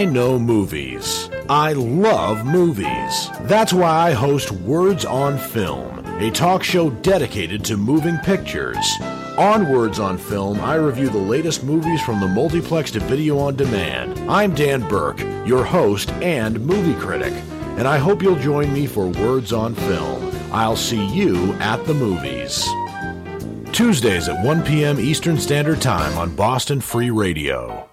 I know movies. I love movies. That's why I host Words on Film, a talk show dedicated to moving pictures. On Words on Film, I review the latest movies from the multiplex to video on demand. I'm Dan Burke, your host and movie critic, and I hope you'll join me for Words on Film. I'll see you at the movies. Tuesdays at 1 p.m. Eastern Standard Time on Boston Free Radio.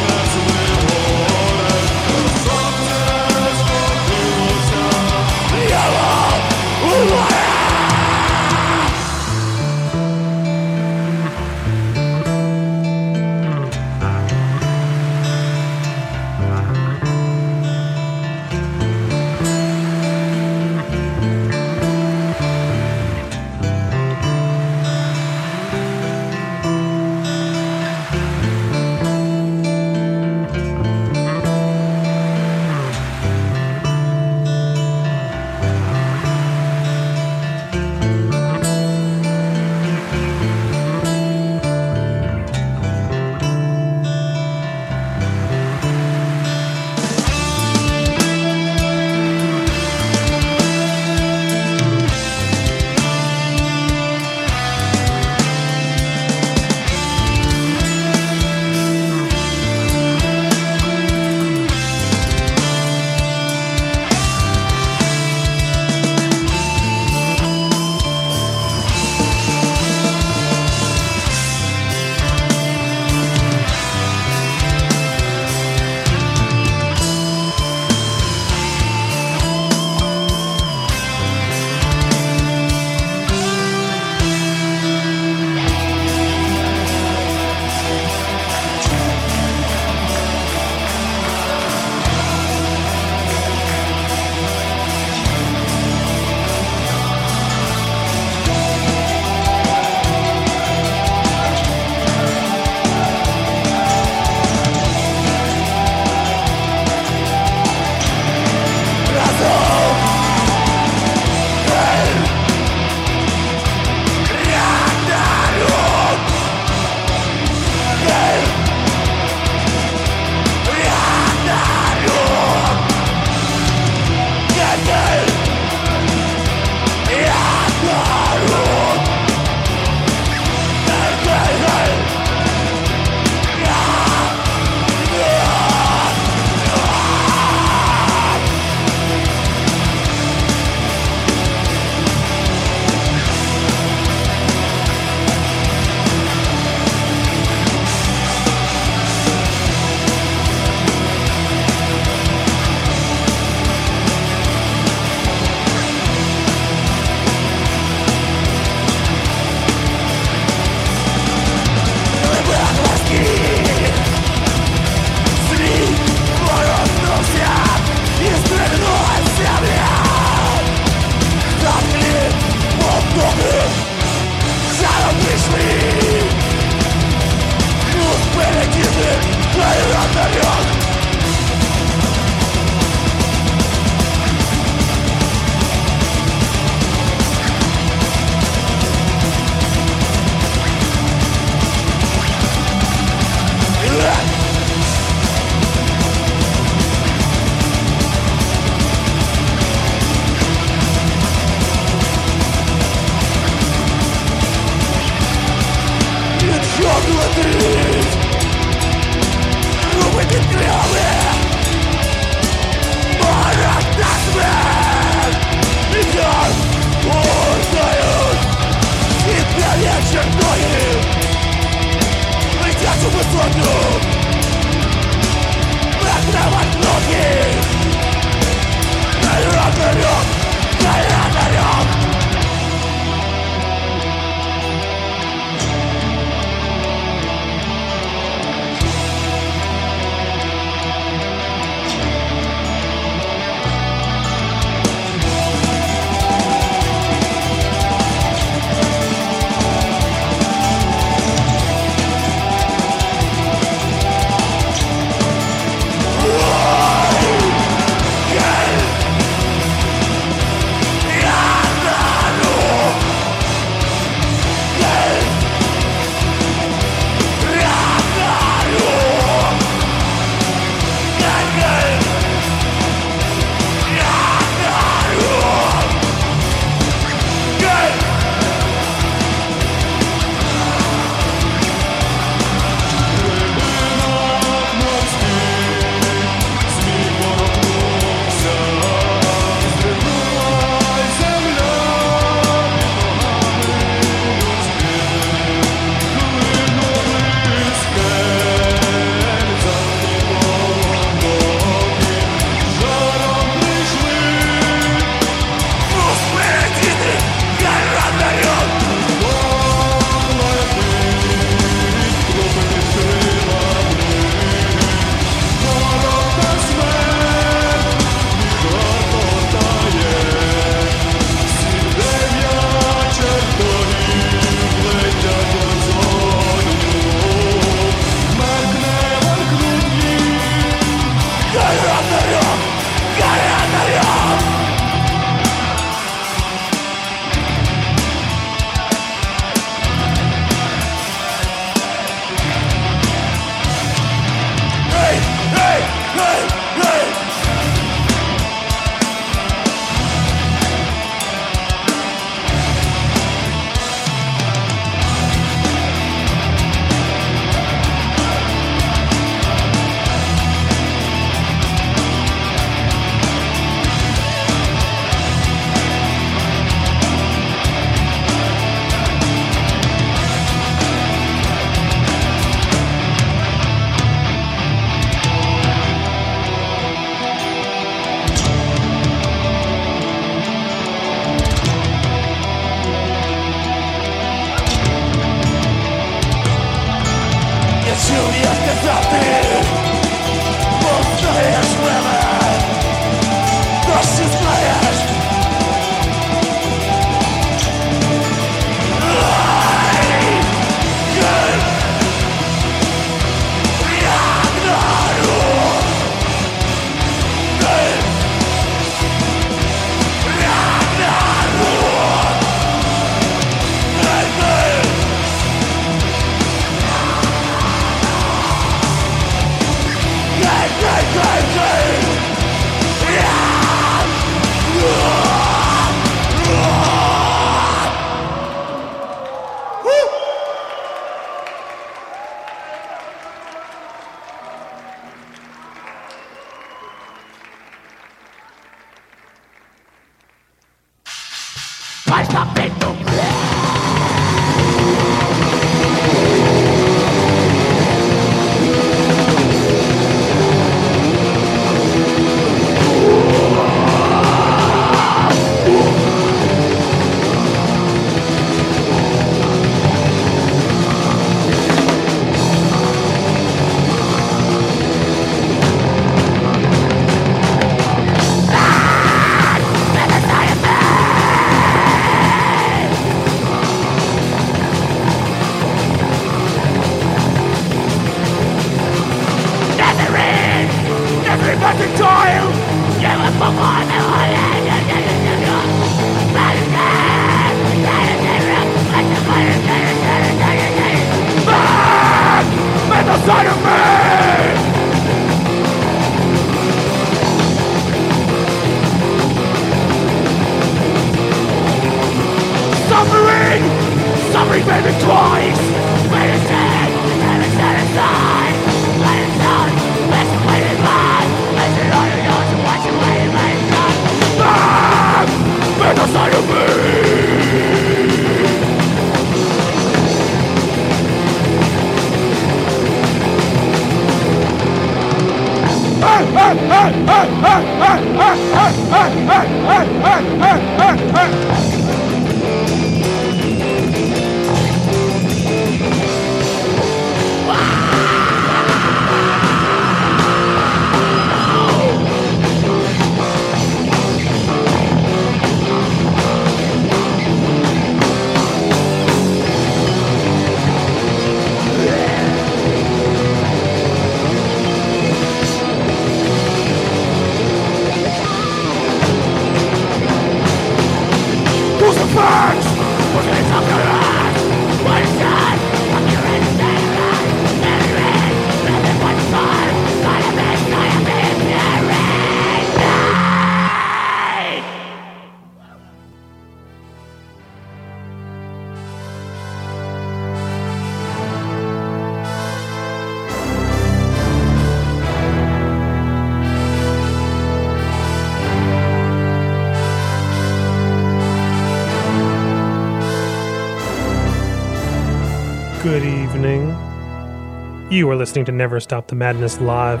You are listening to Never Stop the Madness live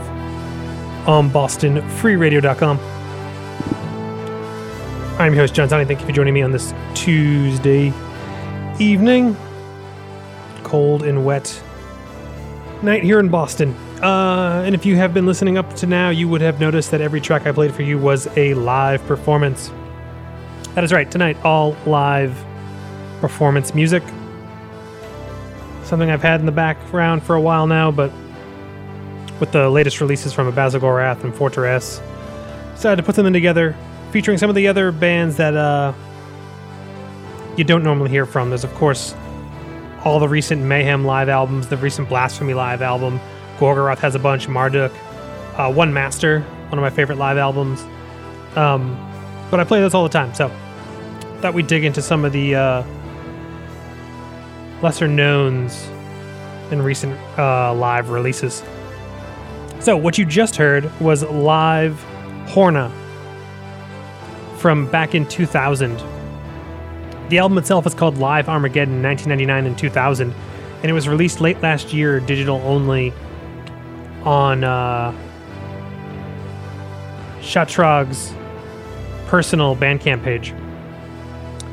on BostonFreeRadio.com. I'm your host, John Tony. Thank you for joining me on this Tuesday evening. Cold and wet night here in Boston. Uh, and if you have been listening up to now, you would have noticed that every track I played for you was a live performance. That is right. Tonight, all live performance music something I've had in the background for a while now, but with the latest releases from Abazagorath and Fortress. Decided to put something together featuring some of the other bands that uh, you don't normally hear from. There's, of course, all the recent Mayhem live albums, the recent Blasphemy live album. Gorgoroth has a bunch, Marduk, uh, One Master, one of my favorite live albums. Um, but I play those all the time, so thought we'd dig into some of the uh, lesser knowns in recent uh, live releases. So, what you just heard was live Horna from back in 2000. The album itself is called Live Armageddon 1999 and 2000, and it was released late last year, digital only, on uh, Shatraug's personal Bandcamp page.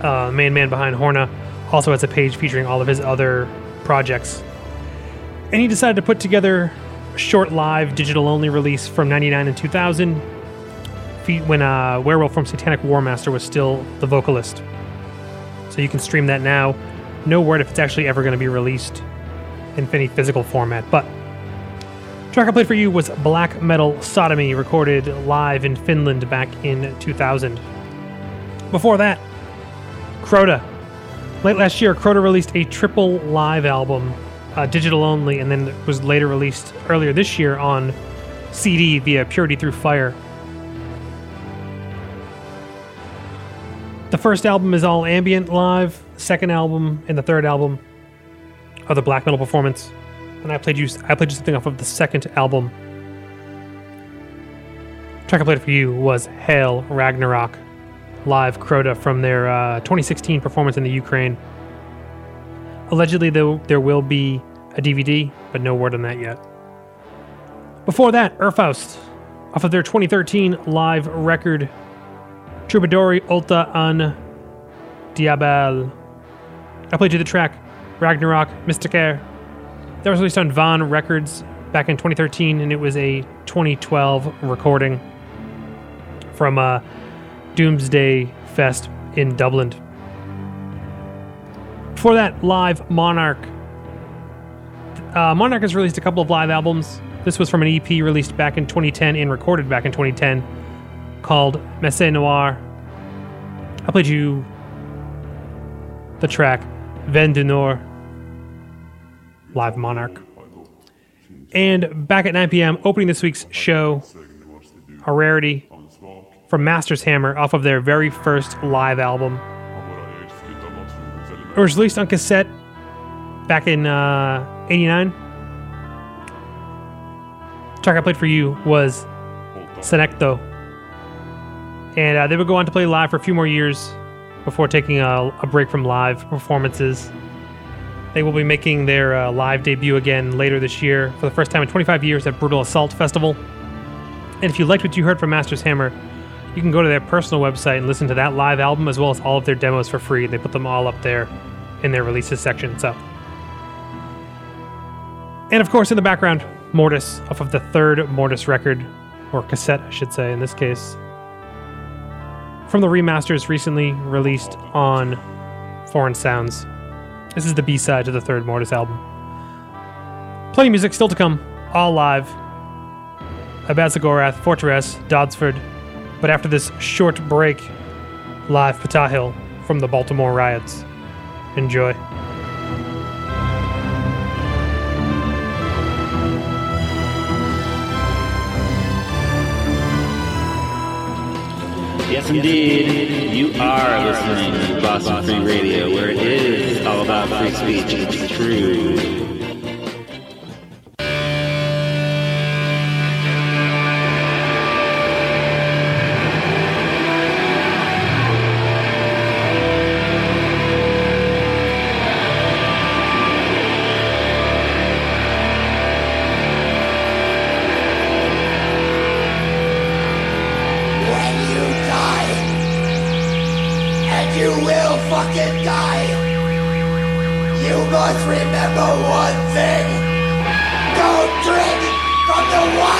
Uh, main man behind Horna also has a page featuring all of his other projects. And he decided to put together a short live digital only release from 99 and 2000 when uh, Werewolf from Satanic Warmaster was still the vocalist. So you can stream that now. No word if it's actually ever going to be released in any physical format, but track I played for you was Black Metal Sodomy, recorded live in Finland back in 2000. Before that, Crota. Late last year, Crota released a triple live album, uh, digital only, and then was later released earlier this year on CD via Purity Through Fire. The first album is all ambient live. Second album and the third album are the black metal performance. And I played you I played you something off of the second album. The track I played for you was Hail Ragnarok, live Crota from their uh, 2016 performance in the Ukraine. Allegedly, though, there will be a DVD, but no word on that yet. Before that, Urfaust, off of their 2013 live record Trúbadóiri Ólta an Diabhail. I played you the track Ragnarok Mysticaire. That was released on Van Records back in 2013, and it was a 2012 recording from uh, Doomsday Fest in Dublin. Before that, live Monarch. Uh, Monarch has released a couple of live albums. This was from an EP released back in 2010 and recorded back in 2010 called Messe Noir. I played you the track Vent du Nord, live Monarch. And back at 9 p.m., opening this week's show, a rarity from Master's Hammer off of their very first live album. It was released on cassette back in uh, 89. The track I played for you was Senecto and uh, they would go on to play live for a few more years before taking a, a break from live performances. They will be making their uh, live debut again later this year for the first time in 25 years at Brutal Assault Festival. And if you liked what you heard from Master's Hammer, you can go to their personal website and listen to that live album as well as all of their demos for free. They put them all up there in their releases section. So, and of course, in the background, Mortis off of the third Mortis record, or cassette, I should say, in this case, from the remasters recently released on Foreign Sounds. This is the B side to the third Mortis album. Plenty of music still to come, all live. Abazagorath, Fortress, Dødsferd. But after this short break, live Ptahil from the Baltimore riots. Enjoy. Yes, indeed. You are listening to Boston Free Radio, where it is all about free speech. It's true. From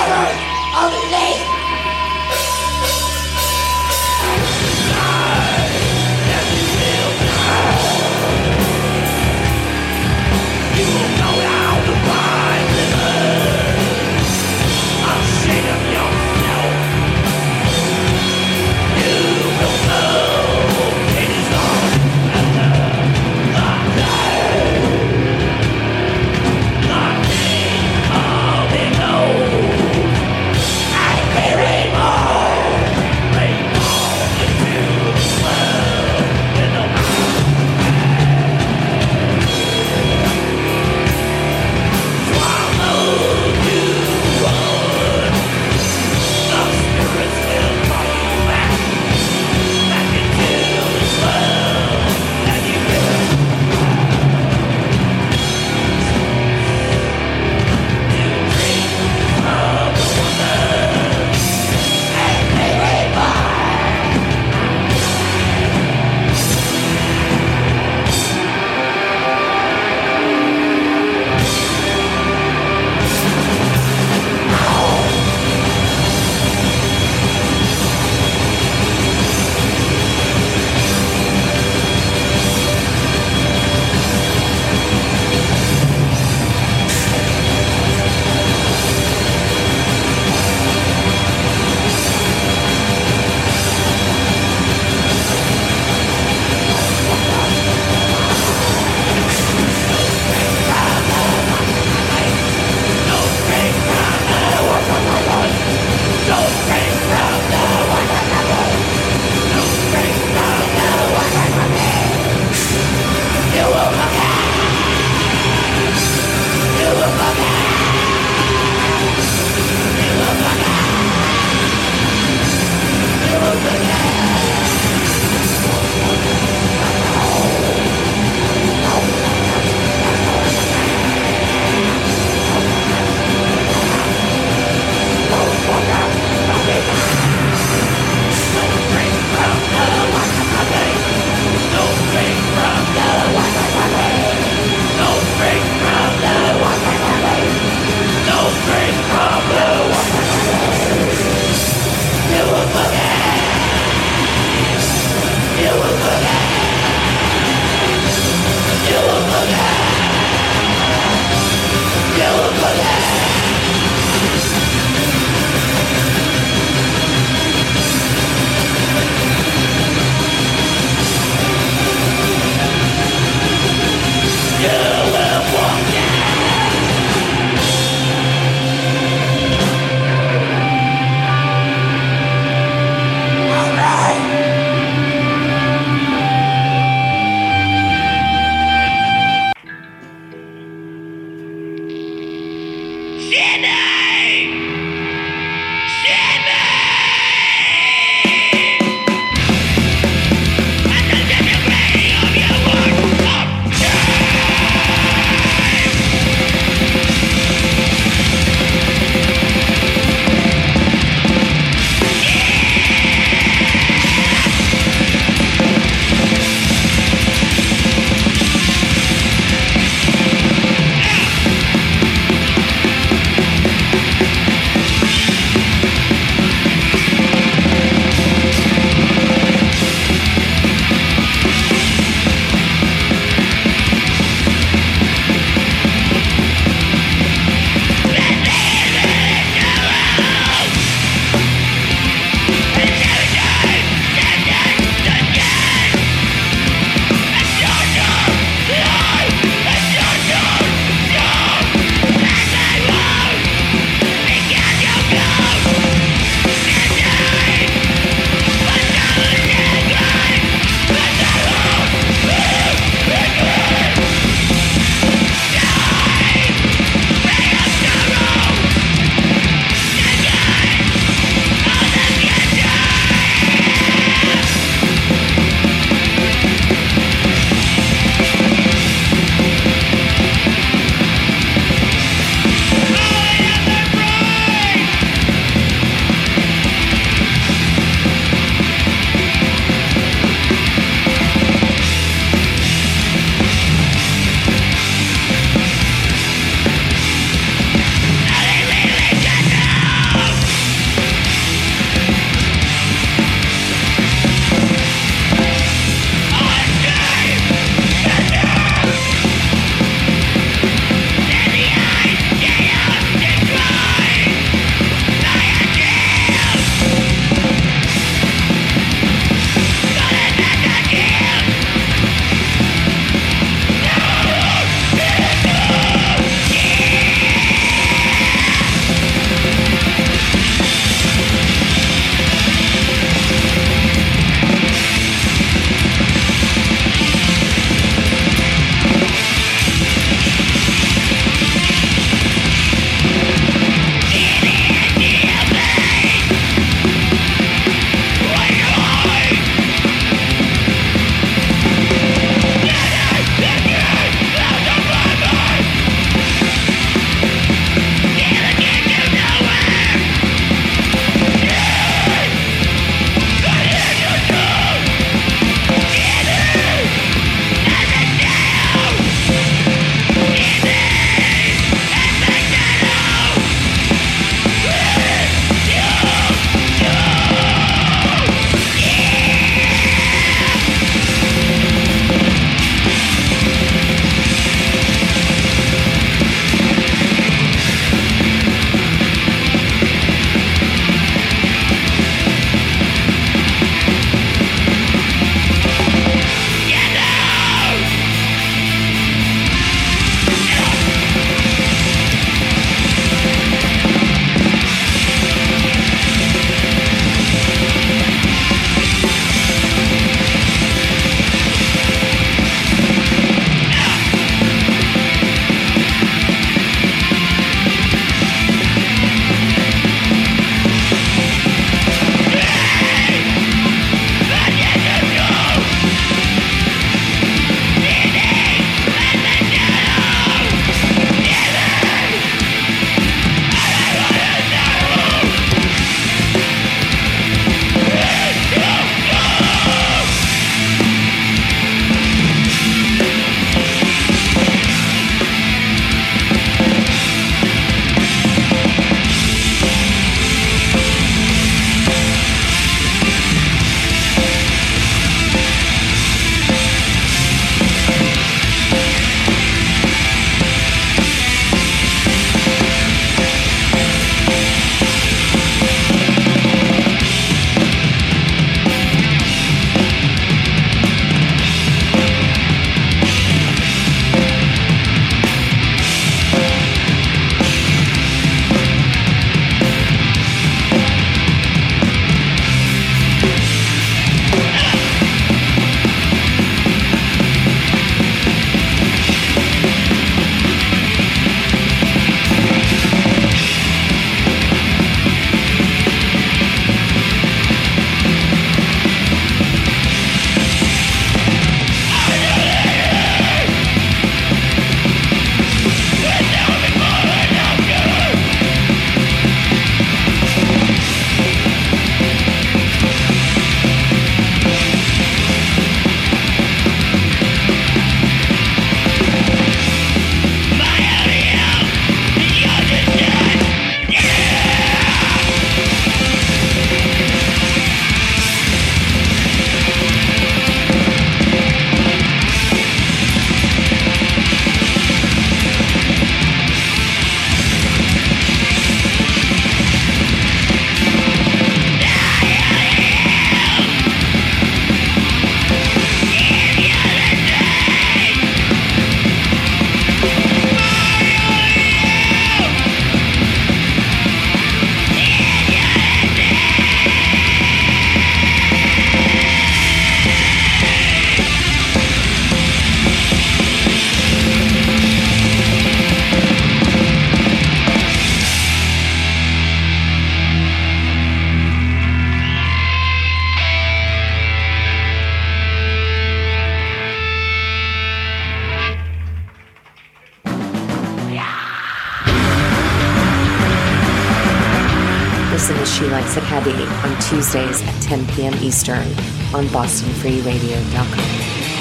Heavy on Tuesdays at 10 p.m. Eastern on BostonFreeRadio.com.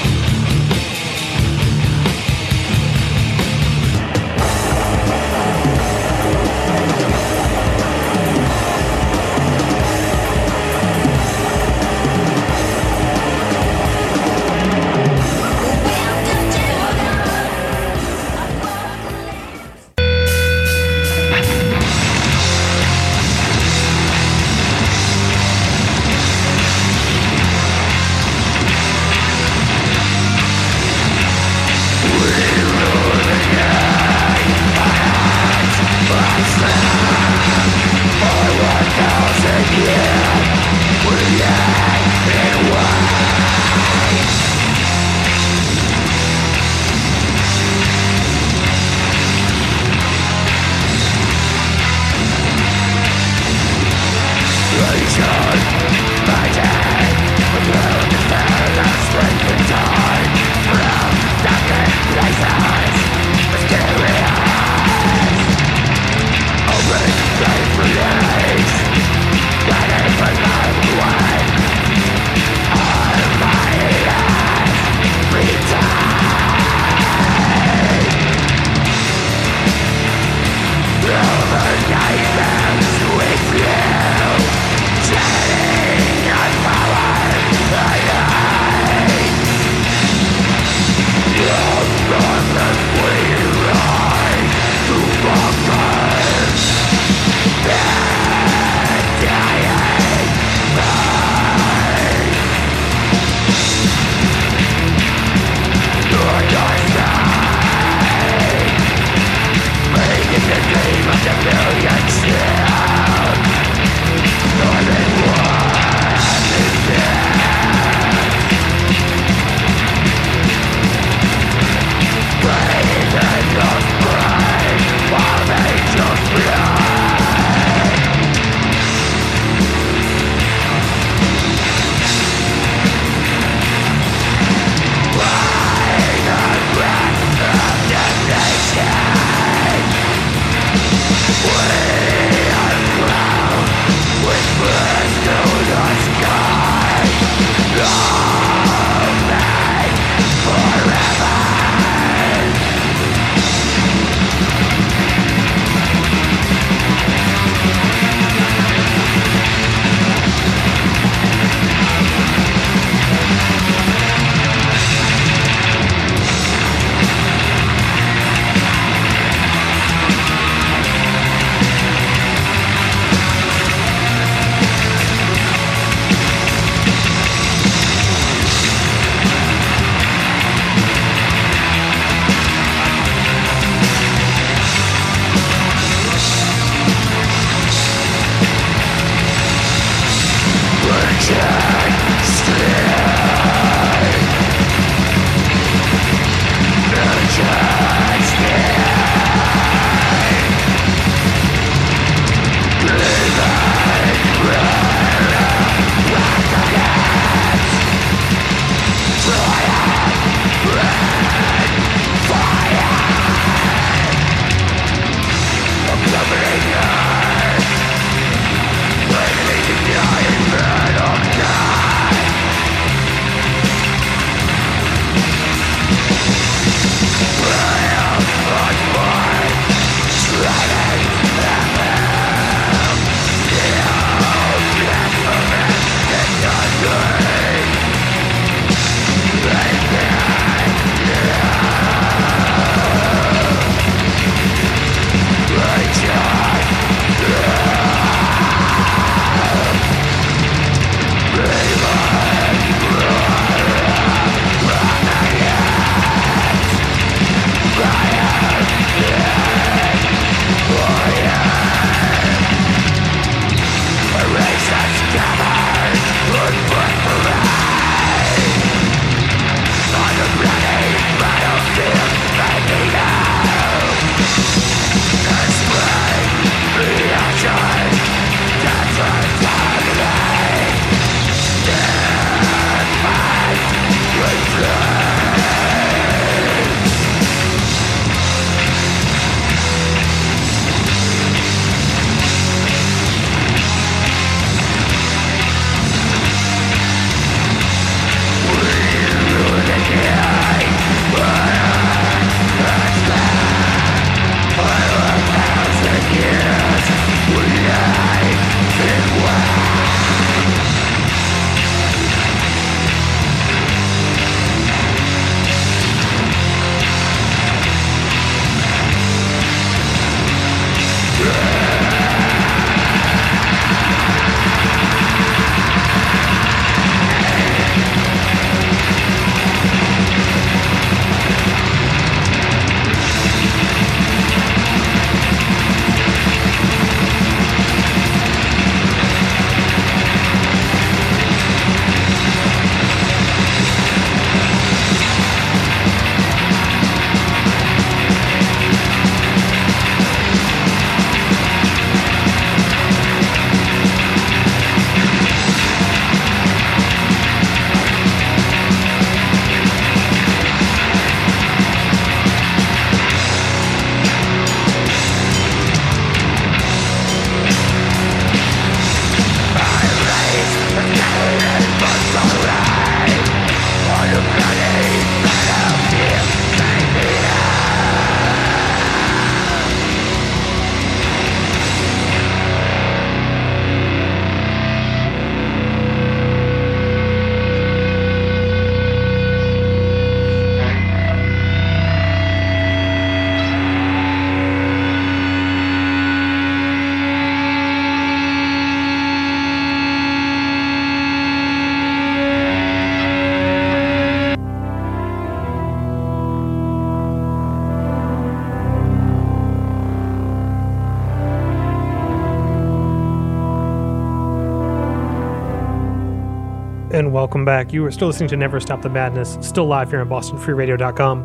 back. You are still listening to Never Stop the Madness, still live here on BostonFreeRadio.com,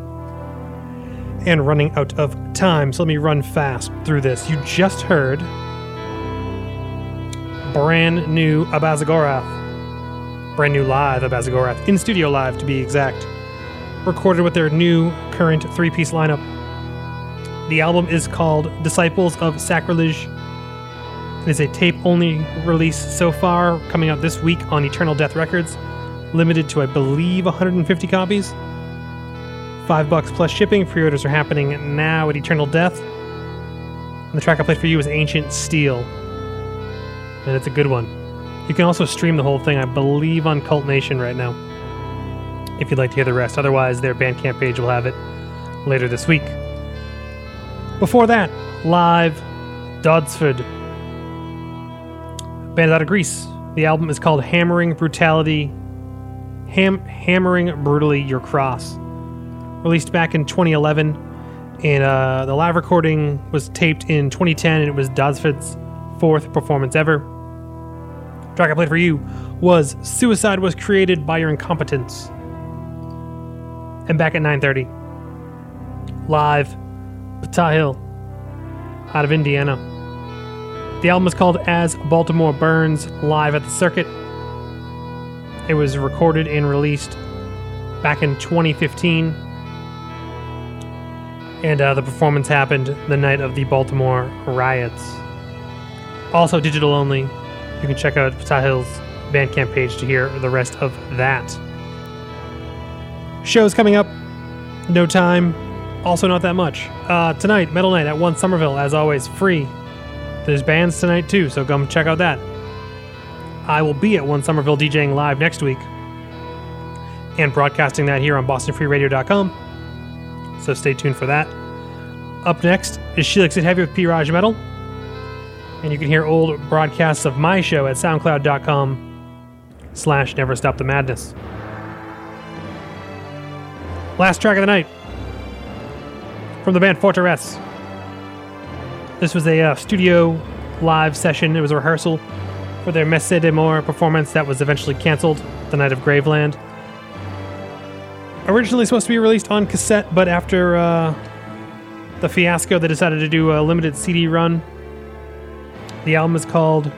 and running out of time. So let me run fast through this. You just heard brand new Abazagorath, brand new live Abazagorath, in studio live to be exact, recorded with their new current three piece lineup. The album is called Disciples of Sacrilege. It is a tape only release so far, coming out this week on Eternal Death Records, limited to, I believe, 150 copies. Five bucks plus shipping. Pre orders are happening now at Eternal Death. And the track I played for you is Ancient Steel, and it's a good one. You can also stream the whole thing, I believe, on Cvlt Nation right now, if you'd like to hear the rest. Otherwise, their Bandcamp page will have it later this week. Before that, live Dødsferd band out of Greece. The album is called Hammering Brutality, Ham, Hammering Brutally Your Cross. Released back in 2011, and uh, the live recording was taped in 2010, and it was Dødsferd's fourth performance ever. The track I played for you was "Suicide Was Created by Your Incompetence," and back at 9:30, live, Patah out of Indiana. The album is called As Baltimore Burns Live at the Circuit. It was recorded and released back in 2015. And uh, the performance happened the night of the Baltimore riots. Also digital only. You can check out Ptahil's Bandcamp page to hear the rest of that. Shows coming up. No time. Also, not that much. Uh, tonight, Metal Night at One Somerville, as always, free. There's bands tonight too, so come check out that. I will be at One Somerville DJing live next week and broadcasting that here on BostonFreeRadio.com. So stay tuned for that. Up next is She Likes It Heavy with P. Raj Metal. And you can hear old broadcasts of my show at SoundCloud.com slash Never Stop the Madness. Last track of the night from the band Fortress. This was a uh, studio live session. It was a rehearsal for their Messe des Morts performance that was eventually canceled the night of Graveland. Originally supposed to be released on cassette, but after uh, the fiasco, they decided to do a limited CD run. The album is called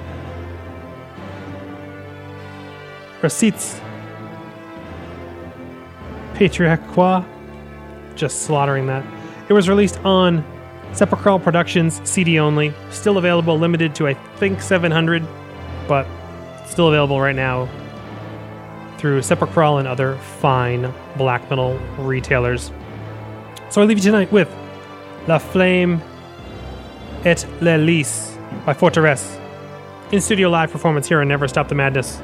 Receipts Patriarquois. Just slaughtering that. It was released on Sepulchral Productions CD only. Still available, limited to I think 700, but still available right now through Sepulchral and other fine black metal retailers. So I leave you tonight with La Flame et l'Hélice by Forteresse. In studio live performance here on Never Stop the Madness.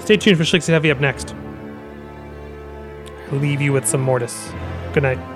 Stay tuned for She Likes It Heavy up next. I'll leave you with some Mortis. Good night.